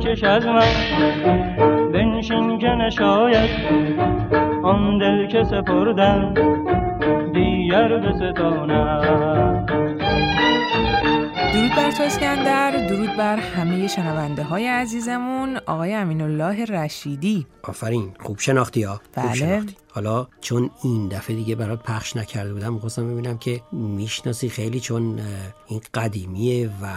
مکش از من. بنشین که نشاید آن دل که سپردم دیگر بستانم درود بر تو اسکندر درود بر همه شنونده های عزیزمون. آقای امین الله رشیدی. آفرین خوب شناختی ها. خوب بله. شناختی. حالا چون این دفعه دیگه برات پخش نکرده بودم می‌خواستم ببینم که می‌شناسی خیلی چون این قدیمیه و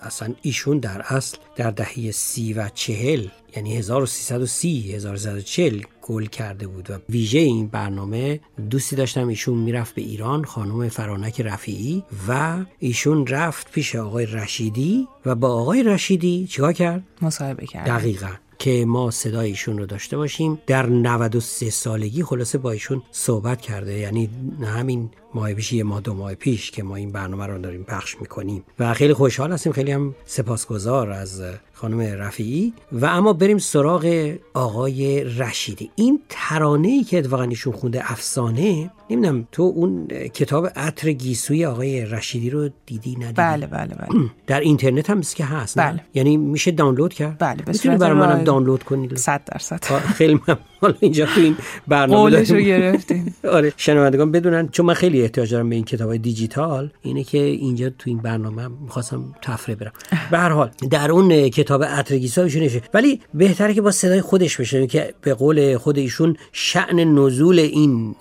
اصلا ایشون در اصل در دهه سی و چهل یعنی 1330 1340 گل کرده بود و ویژه این برنامه دوستی داشتم. ایشون می‌رفت به ایران خانم فرانک رفیعی و ایشون رفت پیش آقای رشیدی و با آقای رشیدی چیکار کرد؟ مصاحبه کرد. دقیقا. که ما صدای ایشون رو داشته باشیم. در 93 سالگی خلاصه با ایشون صحبت کرده. یعنی همین ماه پیش یه ماه دو ماه پیش که ما این برنامه رو داریم پخش می‌کنیم. و خیلی خوشحال هستیم خیلی هم سپاسگزار از خانم رفیعی. و اما بریم سراغ آقای رشیدی. این ترانه ای که اتفاقا ایشون خونده افسانه نمی‌دونم تو اون کتاب عطر گیسوی آقای رشیدی رو دیدی ندیدی؟ بله بله بله. در اینترنت هم که هست نه؟ بله. یعنی میشه دانلود کرد؟ بله، می‌تونی برای منم. دانلود کنی؟ صد درصد. آه، خیلی ممنون. حالا اینجا تو این برنامه رو. گرفتیم. آره شنوندگان بدونن چون من خیلی احتیاج دارم به این کتاب دیجیتال اینه که اینجا تو این برنامه می‌خواستم تفریح برم. به هر حال در اون کتاب عطرگیسا ایشون نشه. ولی بهتره که با صدای خودش بشه که به قول خود ایشون شعن نزول این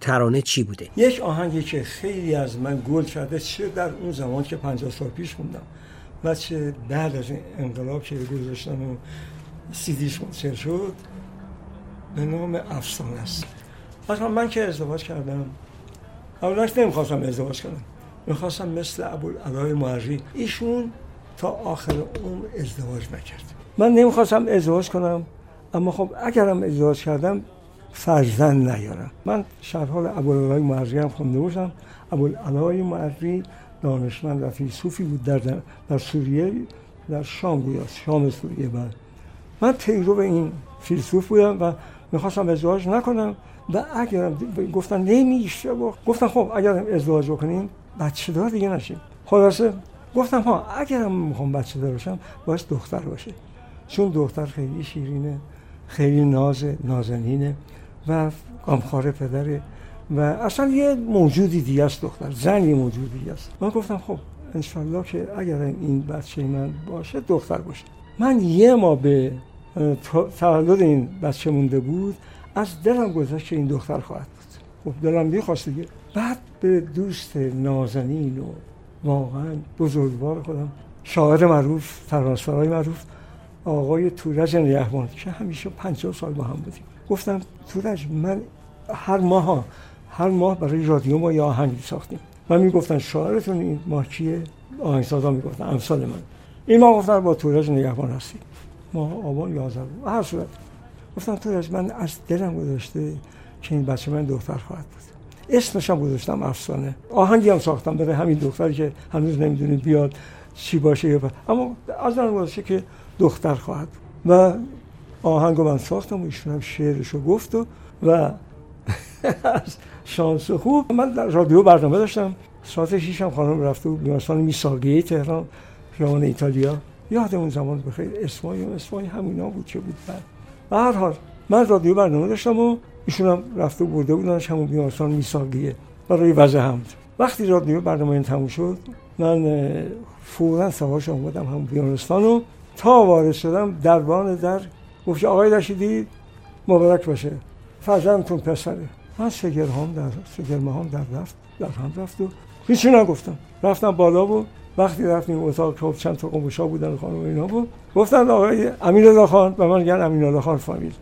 ترانه چی بوده؟ یک آهنگی که خیلی از من گل کرده چه در اون زمان که 50 سال پیش خوندم و چه بعد از انقلاب که گذاشتم و سیدیش منتشر شد به نام افسانه است. مثلا من که ازدواج کردم اولا که نمی‌خواستم ازدواج کنم. می‌خواستم مثل ابوالعلای معری ایشون تا آخر عمر ازدواج نکرد. من نمی‌خواستم ازدواج کنم اما خب اگرم ازدواج کردم فرزند نیارم. من شرحال ابوالعلای معری هم خونده باشم ابوالعلای معری دانشمند و فیلسوفی بود در, در سوریه در شام گویا شام سوریه بعد من پیرو این فیلسوف بودم و می‌خواستم ازدواج نکنم و اگرم گفتن نمیشه و گفتم خب اگرم ازدواج بکنیم بچه دار دیگه نشیم خلاصه گفتم ها اگرم می‌خوام بچه دار باشم باید دختر باشه. چون دختر خیلی شیرینه خیلی ناز نازنینه و غمخوار پدره و اصلا یه موجودی دیگه است دختر زن یه موجودی دیگه است. من گفتم خب انشالله که اگر این بچه من باشه دختر باشه. من یه ما به تولد این بچه مونده بود از دلم گذشت که این دختر خواهد بود. خب دلم می‌خواست دیگه. بعد به دوست نازنین و واقعا بزرگوار خودم شاعر معروف فرانسرای معروف آقای تورج نیهوان که همیشه 50 سال با هم بودیم. گفتم تورج من هر ماه هر ماه برای رادیو ما یه آهنگ ساختیم و می‌گفتن شاعرتون این ماه کیه؟ آهنگسازا می‌گفتن امثال من. این ماه گفتن با تورج نگهبان هستی ماه آبان 11 بود. هر صورت. گفتم تورج من از دلم گذاشته که این بچه من دختر خواهد بود. اسمش هم گذاشتم افسانه. آهنگی هم ساختم برای همین دختری که هنوز نمی‌دونید بیاد چی باشه یا اما از دلم گذاشته که دختر خواهد بود. و آهنگ من ساختم و ایشون هم شعرش رو گفت و, و شانس خوب. من در رادیو برنامه داشتم. ساعت شیش هم خانم رفته بود بیمارستان میساقیه تهران خیابان ایتالیا. یاد اون زمان بخیر. اسمای اسمای همینا بود چه بود بعد. به هر حال من رادیو برنامه داشتم و ایشون هم رفته برده بودنش همون بیمارستان میساقیه برای وضع حمد وقتی رادیو برنامه این تموم شد من فورا سوارش اومدم هم بیمارستان و تا وارد شدم دربان در گفت آقای رشیدی مبارک باشه. فرزندتون پسره. من سگرهام در سگرمهام در رفت در هم رفت و هیچی نگفتم. رفتم بالا و وقتی رفتیم اتاق خب چند تا قموشا بودن خانم اینا بود گفتن آقای امین خان و من میگن امین خان فامیل.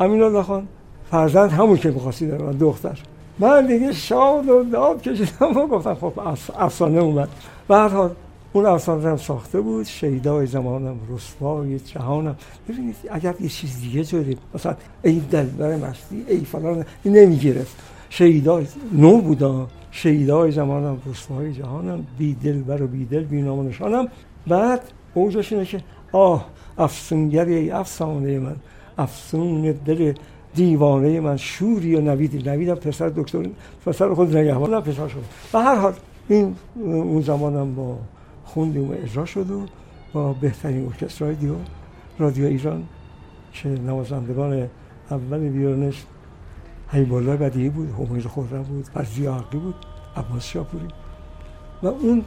امین خان فرزند همون که می‌خواستی در من دختر. من دیگه شاد و داد کشیدم و گفتم خب افسانه اومد. به هر حال اون افسانه هم ساخته بود شیدای زمانم رسوای جهانم. ببینید اگر یه چیز دیگه جوریم مثلا ای دلبر مستی ای فلان نمی‌گرفت. شیدای نو بودا. شیدای زمانم رسوای جهانم بی دلبر و بی دل بی نام نشانم بعد اوجش اینه که آه افسونگری ای افسانه من افسون دل دیوانه من شوری و نویدی. نویدم پسر دکتر پسر خود نگهبان پسر شد. به هر حال این اون زمانم با خوندیم و اجرا شد و با بهترین ارکسترهای دیو رادیو ایران که نوازندگان اول ویولنش حیبالله بدیعی بود همیر خورم بود فرزی عقلی بود عباس شاپوری. و اون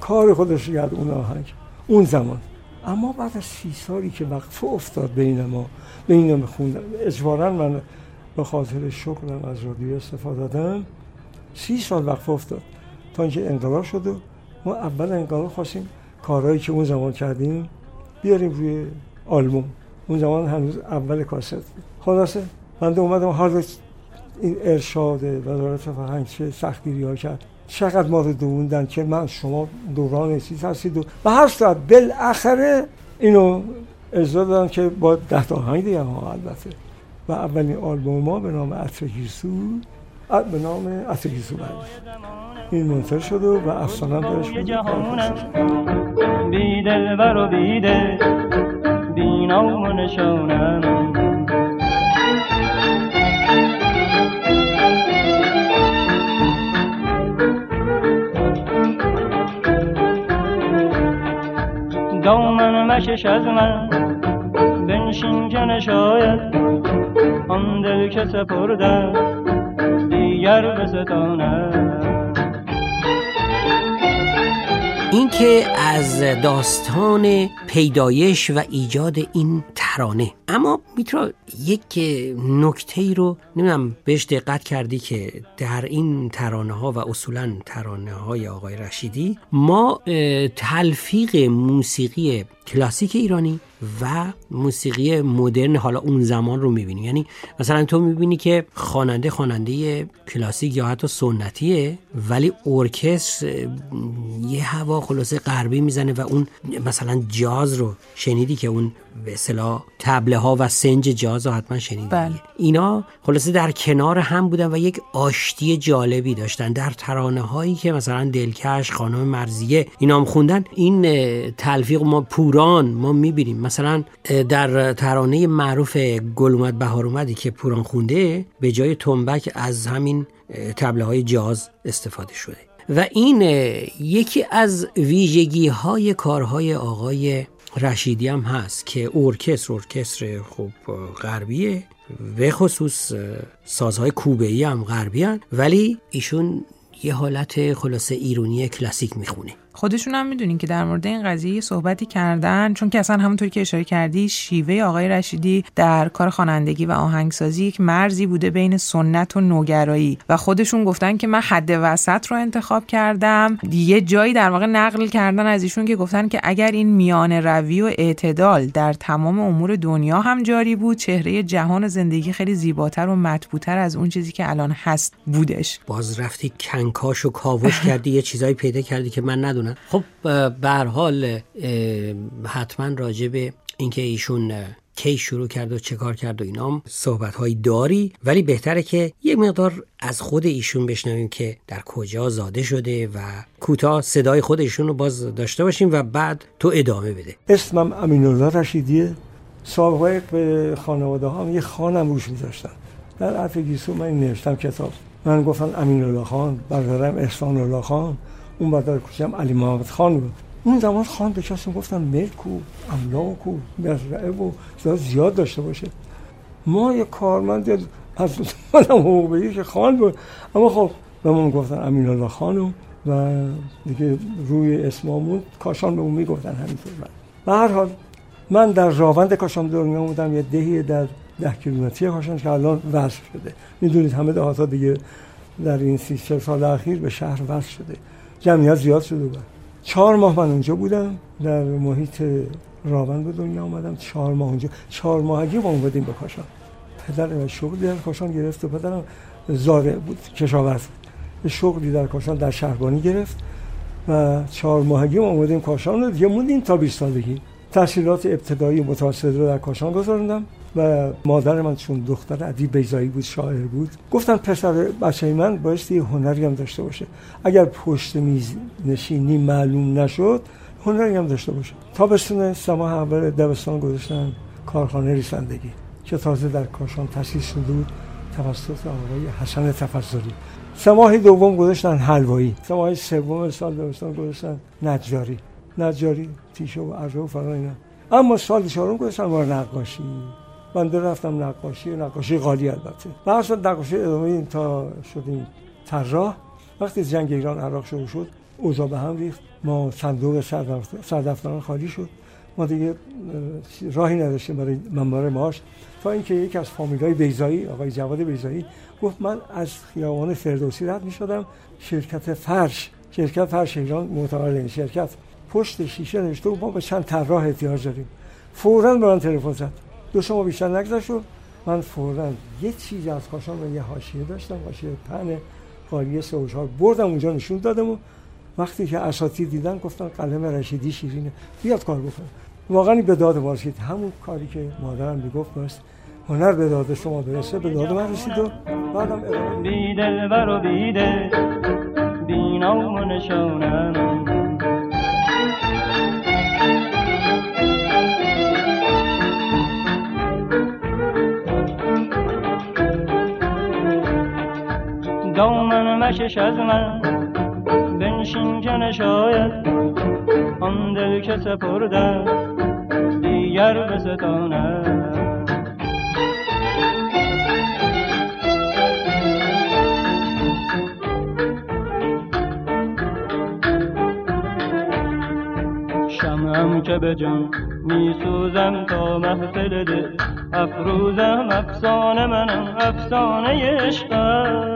کار خودش یاد اون آهنگ اون زمان. اما بعد از سی سالی که وقت افتاد بین ما بین ما خوندن اجبارا من به خاطر شغلم از رادیو استفاده دادم. سی سال وقت افتاد تا اینکه انقلاب شد و ما اول انقلاب خواستیم کارهایی که اون زمان کردیم بیاریم روی آلبوم. اون زمان هنوز اول کاست خلاصه من اومدم حال این ارشاد وزارت فرهنگ چه سختگیری ها کرد. چقدر ما رو دووندن که من شما دوران چیز هستید و هر صورت بالاخره اینو اجرا دادن که با ده تا آهنگ دیگه ها البته. و اولین آلبوم ما به نام عطر گیسو به نام عطر گیسو این منتر شده و افسانه درش بود. بی دل و بی دل بی نام و نشانم. مکش از من. بنشین که نشاید آن دل که سپرده دیگر به اینکه از داستان پیدایش و ایجاد این ترانه. اما میترا یک نکته ای رو نمی‌دونم بهش دقت کردی که در این ترانه ها و اصولا ترانه های آقای رشیدی ما تلفیق موسیقی کلاسیک ایرانی و موسیقی مدرن حالا اون زمان رو می‌بینی. یعنی مثلا تو می‌بینی که خواننده خواننده کلاسیک یا حتی سنتیه ولی ارکستر یه هوا خلاصه غربی می‌زنه و اون مثلا جاز رو شنیدی که اون به اصطلاح تبله ها و سنج جاز رو حتما شنیدی. بله. اینا خلاصه در کنار هم بودن و یک آشتی جالبی داشتن. در ترانه هایی که مثلا دلکش خانم مرزیه اینا هم خوندن. این تلفیق ما پوران ما می‌بینیم. مثلا در ترانه معروف گل اومد بهار اومدی که پوران خونده به جای تنبک از همین تبله های جاز استفاده شده. و این یکی از ویژگی های کارهای آقای رشیدی هم هست که ارکستر ارکستر خوب غربیه. به خصوص سازهای کوبه ای هم غربی ولی ایشون یه حالت خلاصه ایرونی کلاسیک می‌خونه. خودشون هم می‌دونین که در مورد این قضیه صحبتی کردن چون که اصلا همونطوری که اشاره کردی شیوه آقای رشیدی در کار خوانندگی و آهنگسازی یک مرزی بوده بین سنت و نوگرایی. و خودشون گفتن که من حد وسط رو انتخاب کردم. یه جایی در واقع نقل کردن از ایشون که گفتن که اگر این میان روی و اعتدال در تمام امور دنیا هم جاری بود چهره جهان زندگی خیلی زیباتر و مطبوعتر از اون چیزی که الان هست بودش. باز رفتی کنکاش و کاوش کردی یه چیزایی پیدا کردی که من ندونم خب به حال حتما راجع به اینکه ایشون کی شروع کرد و چه کار کرد و اینام صحبت هایی داری. ولی بهتره که یه مقدار از خود ایشون بشنویم که در کجا زاده شده و کوتاه صدای خود ایشون رو باز داشته باشیم و بعد تو ادامه بده. اسمم امین الله رشیدیه. سابقه به خانواده ها یه خانم روش میذاشتن. در عرف گیسو من نوشتم کتاب. من گفتم امین الله خان برادرم احسان الله خان. اون برادر کوچم علی محمد خان بود. اون زمان خان کسی گفتن ملک و املاک و مزرعه و زیاد داشته باشه. ما یه کارمند از منم حقوقی که خان بود. اما خب به من گفتن امین الله خانو و دیگه روی اسمامون کاشان به اون می‌گفتن همینطور. به هر حال من در راوند کاشان دنیا بودم یه دهی در ده کیلومتری کاشان که الان وصل شده. می‌دونید همه دهاتا دیگه در این سی سال اخیر به شهر وصل شده. جمعیت زیاد شده بود چهار ماه من اونجا بودم در محیط راوند به دنیا آمدم چهار ماه اونجا. چهار ماهگی با اومدیم به کاشان. پدر شغل در کاشان گرفت و پدرم زاره بود کشاورز بود. شغلی در کاشان در شهربانی گرفت و چهار ماهگی ما اومدیم کاشان رو. دیگه موندیم تا 20 سالگی. تحصیلات ابتدایی متوسط رو در کاشان گذاروندم. و مادر من چون دختر ادیب بیزایی بود شاعر بود گفتم پسر بچه من بایستی هنری هم داشته باشه. اگر پشت میز نشینی معلوم نشد هنری هم داشته باشه. تابستون سما اول دبستان گذاشتن کارخانه ریسندگی که تازه در کاشان تاسیس شده بود توسط آقای حسن تفضلی سه دوم گذاشتن حلوایی. سه سوم سال دبستان گذاشتن نجاری. نجاری تیشه و عرضه و اما سال چهارم گذاشتن بار نقاشی. من در رفتم نقاشی نقاشی غالی البته. بعد نقاشی ادامه تا شدیم طراح. وقتی جنگ ایران عراق شروع شد اوضاع به هم ریخت. ما صندوق سردفتران خالی شد. ما دیگه راهی نداشتیم برای منبر ماش تا اینکه یکی از فامیلای بیزایی آقای جواد بیزایی گفت من از خیابان فردوسی رد می شدم شرکت فرش شرکت فرش ایران متولد شرکت. پشت شیشه نوشته و ما به چند طراح احتیاج داریم. فورا به من تلفن زد. دو شما بیشتر نگذشت من فورا یه چیزی از کاشان و یه حاشیه داشتم حاشیه پن قالیه سه و بردم اونجا نشون دادم و وقتی که اساتید دیدن گفتن قلم رشیدی شیرینه. بیاد کار بکن. واقعا به داد ما همون کاری که مادرم می‌گفت باست هنر به داد شما برسه به داد من رسید و بعدم بیدل و بیده بینام و نشانم. مشش از من. بنشین که نشاید آن دل که سپرده دیگر به ستانه. شمعم که به جان می سوزم تا محفل دل افروزم افسانه منم افسانه عشقم.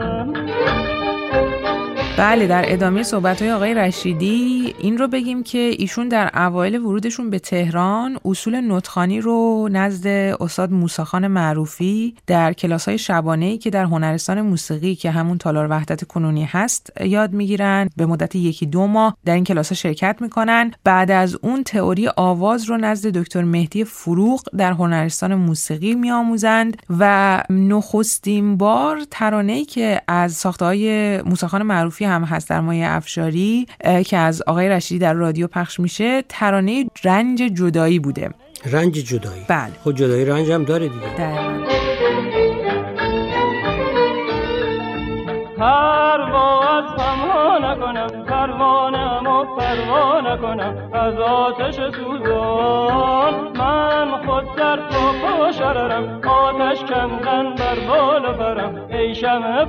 بله در ادامه صحبت های آقای رشیدی این رو بگیم که ایشون در اوایل ورودشون به تهران اصول نطخانی رو نزد استاد موساخان معروفی در کلاس های شبانه ای که در هنرستان موسیقی که همون تالار وحدت کنونی هست یاد می‌گیرن. به مدت یکی دو ماه در این کلاس ها شرکت می‌کنن. بعد از اون تئوری آواز رو نزد دکتر مهدی فروغ در هنرستان موسیقی میآموزند و نخستین بار ترانه ای که از ساخته های موساخان معروفی هم هست در مایه افشاری که از آقای رشیدی در رادیو پخش میشه ترانه رنج جدایی بوده. رنج جدایی. بله. خود خب جدایی رنج هم داره دیگه. دقیقا. پروا نکنم از آتش سوزان من خود در تو شررم آتش کمدن بر بال برم. ای شمع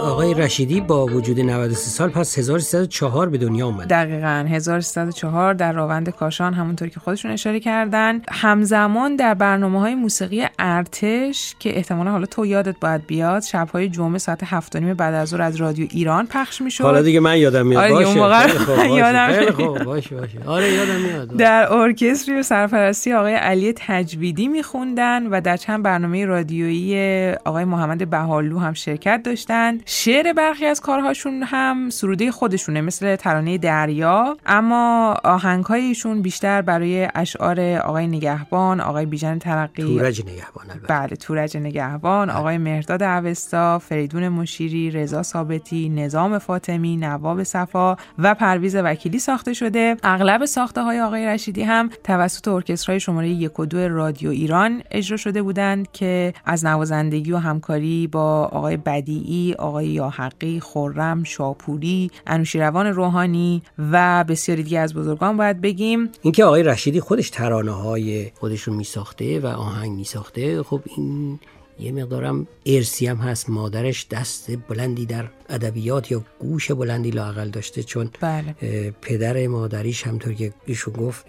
آقای رشیدی با وجود 93 سال پس 1304 به دنیا اومد. دقیقا 1304 در راوند کاشان همونطور که خودشون اشاره کردن. همزمان در برنامه های موسیقی ارتش که احتمالا حالا تو یادت باید بیاد شبهای جمعه ساعت 7 بعد از ظهر از رادیو ایران پخش می‌شد. حالا دیگه من یادم میاد آره باشه. اون یادم خوب. باشه باشه. آره یادم میاد. در ارکستری و سرپرستی آقای علی تجویدی میخوندن و در چند برنامه رادیویی آقای محمد بهالو هم شرکت داشتند شعر برخی از کارهاشون هم سروده خودشونه مثل ترانه دریا. اما آهنگهای ایشون بیشتر برای اشعار آقای نگهبان آقای بیژن ترقی. تورج نگهبان بله تورج نگهبان بله. آقای مهرداد اوستا فریدون مشیری رضا ثابتی نظام فاطمی نواب صفا و پرویز وکیلی ساخته شده. اغلب ساخته های آقای رشیدی هم توسط ارکسترهای شماره یک و دو رادیو ایران اجرا شده بودند که از نوازندگی و همکاری با آقای بدیعی، آقای یاحقی، خرم، شاپوری، انوشیروان روحانی و بسیاری دیگه از بزرگان باید بگیم. اینکه آقای رشیدی خودش ترانه های خودش رو می ساخته و آهنگ می ساخته خب این یه مقدارم ارسی هم هست. مادرش دست بلندی در ادبیات یا گوش بلندی لاقل داشته چون بله. پدر مادریش همطور که ایشون گفت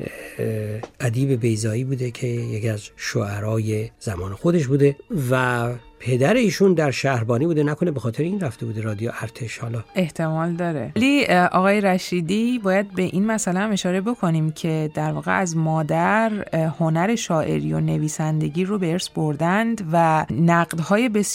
ادیب بیزایی بوده که یکی از شعرای زمان خودش بوده و پدر ایشون در شهربانی بوده. نکنه به خاطر این رفته بوده رادیو ارتش. حالا احتمال داره. ولی آقای رشیدی باید به این مسئله هم اشاره بکنیم که در واقع از مادر هنر شاعری و نویسندگی رو به ارث بردند و نقدهای بسیار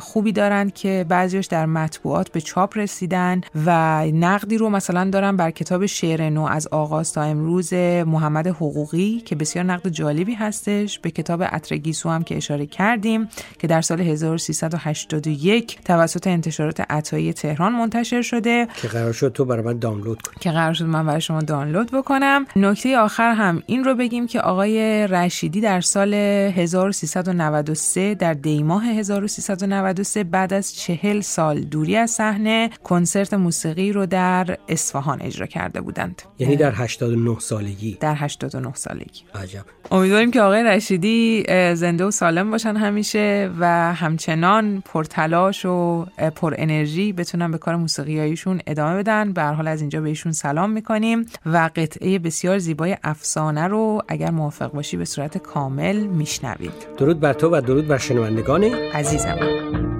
خوبی دارند که بعضیش در مطبوعات به چاپ رسیدن و نقدی رو مثلا دارن بر کتاب شعر نو از آغاز تا امروز محمد حقوقی که بسیار نقد جالبی هستش. به کتاب اترگیسو هم که اشاره کردیم که در سال 1381 توسط انتشارات عطایی تهران منتشر شده. که قرار شد تو برای من دانلود کنی. که قرار شد من برای شما دانلود بکنم. نکته آخر هم این رو بگیم که آقای رشیدی در سال 1393 در دیماه 1393 بعد از چهل سال دوری از صحنه کنسرت موسیقی رو در اصفهان اجرا کرده بودند. یعنی در 89 سالگی؟ در 89 سالگی. عجب. امیدواریم که آقای رشیدی زنده و سالم باشن همیشه و همچنان پرتلاش و پر انرژی بتونن به کار موسیقیاییشون ادامه بدن. به حال از اینجا بهشون سلام می‌کنیم و قطعه بسیار زیبای افسانه رو اگر موافق باشی به صورت کامل میشنویم درود بر تو و درود بر شنوندگان عزیزم.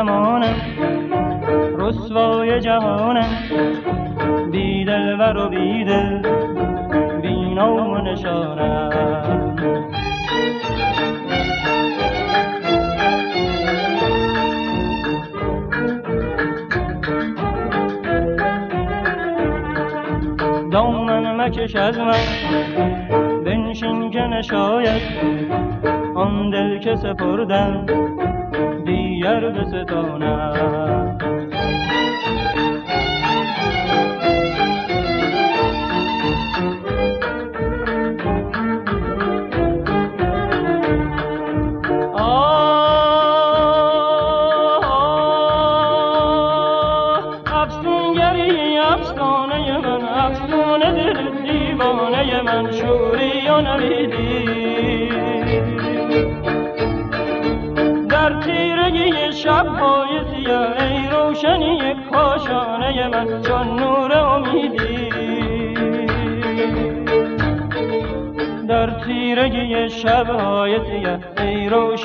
زمانم رسوای جهانم بیدل و رو بیدل بی نام و نشانم. دامن مکش از من بنشین که نشاید آن دل که سپردم. دیگر بستانم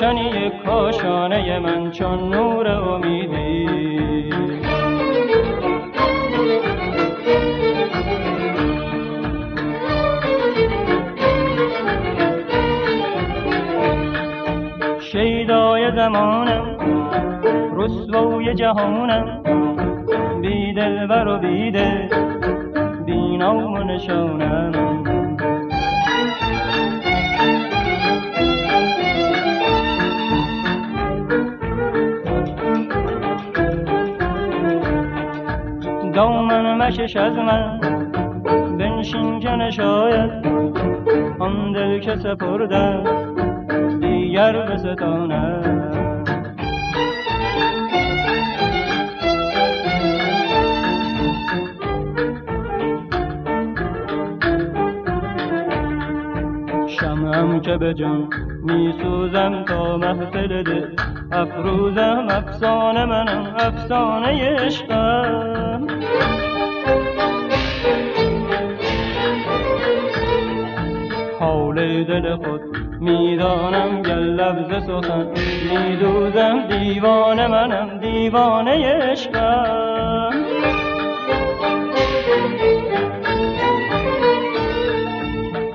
روشنی کاشانه من چون نور امیدی. شیدای زمانم رسوای جهانم بیدل و بیده بی نام و نشانم. دامن مشش از من. بنشین که نشاید آن دل که سپرده دیگر بستانم شمعم که به جان می سوزم تا محفل دل افروزم افسانه منم افسانه عشقم. دل خود. می‌دانم گل لفظ سخن. میدوزم دیوانه منم دیوانه عشقم.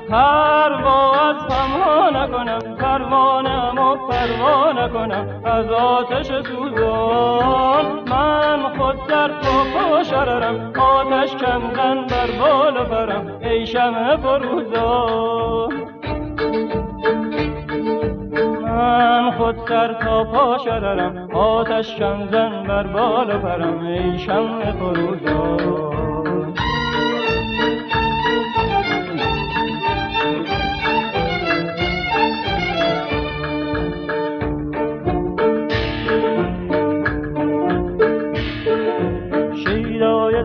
پروا از پما نکنم پروانم و پروا نکنم. از آتش سوزان من خود در تو شررم. آتش کمزن بر بال و برم. ای شمع فروزان. خود سر تا پا شررم آتش کمزن بر بال و برم. ای شمع فروزان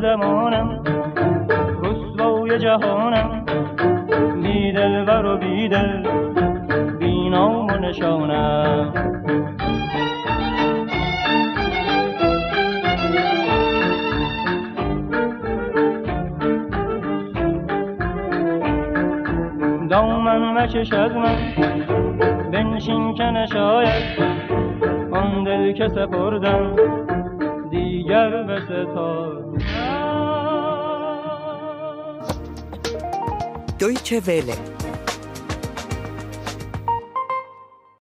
زمانم رسوای جهانم بیدل بر و بیدل بینام و نشانم. دامن مکش از من بنشین که نشاید آن دل که سپردم دیگر به Deutsche Welle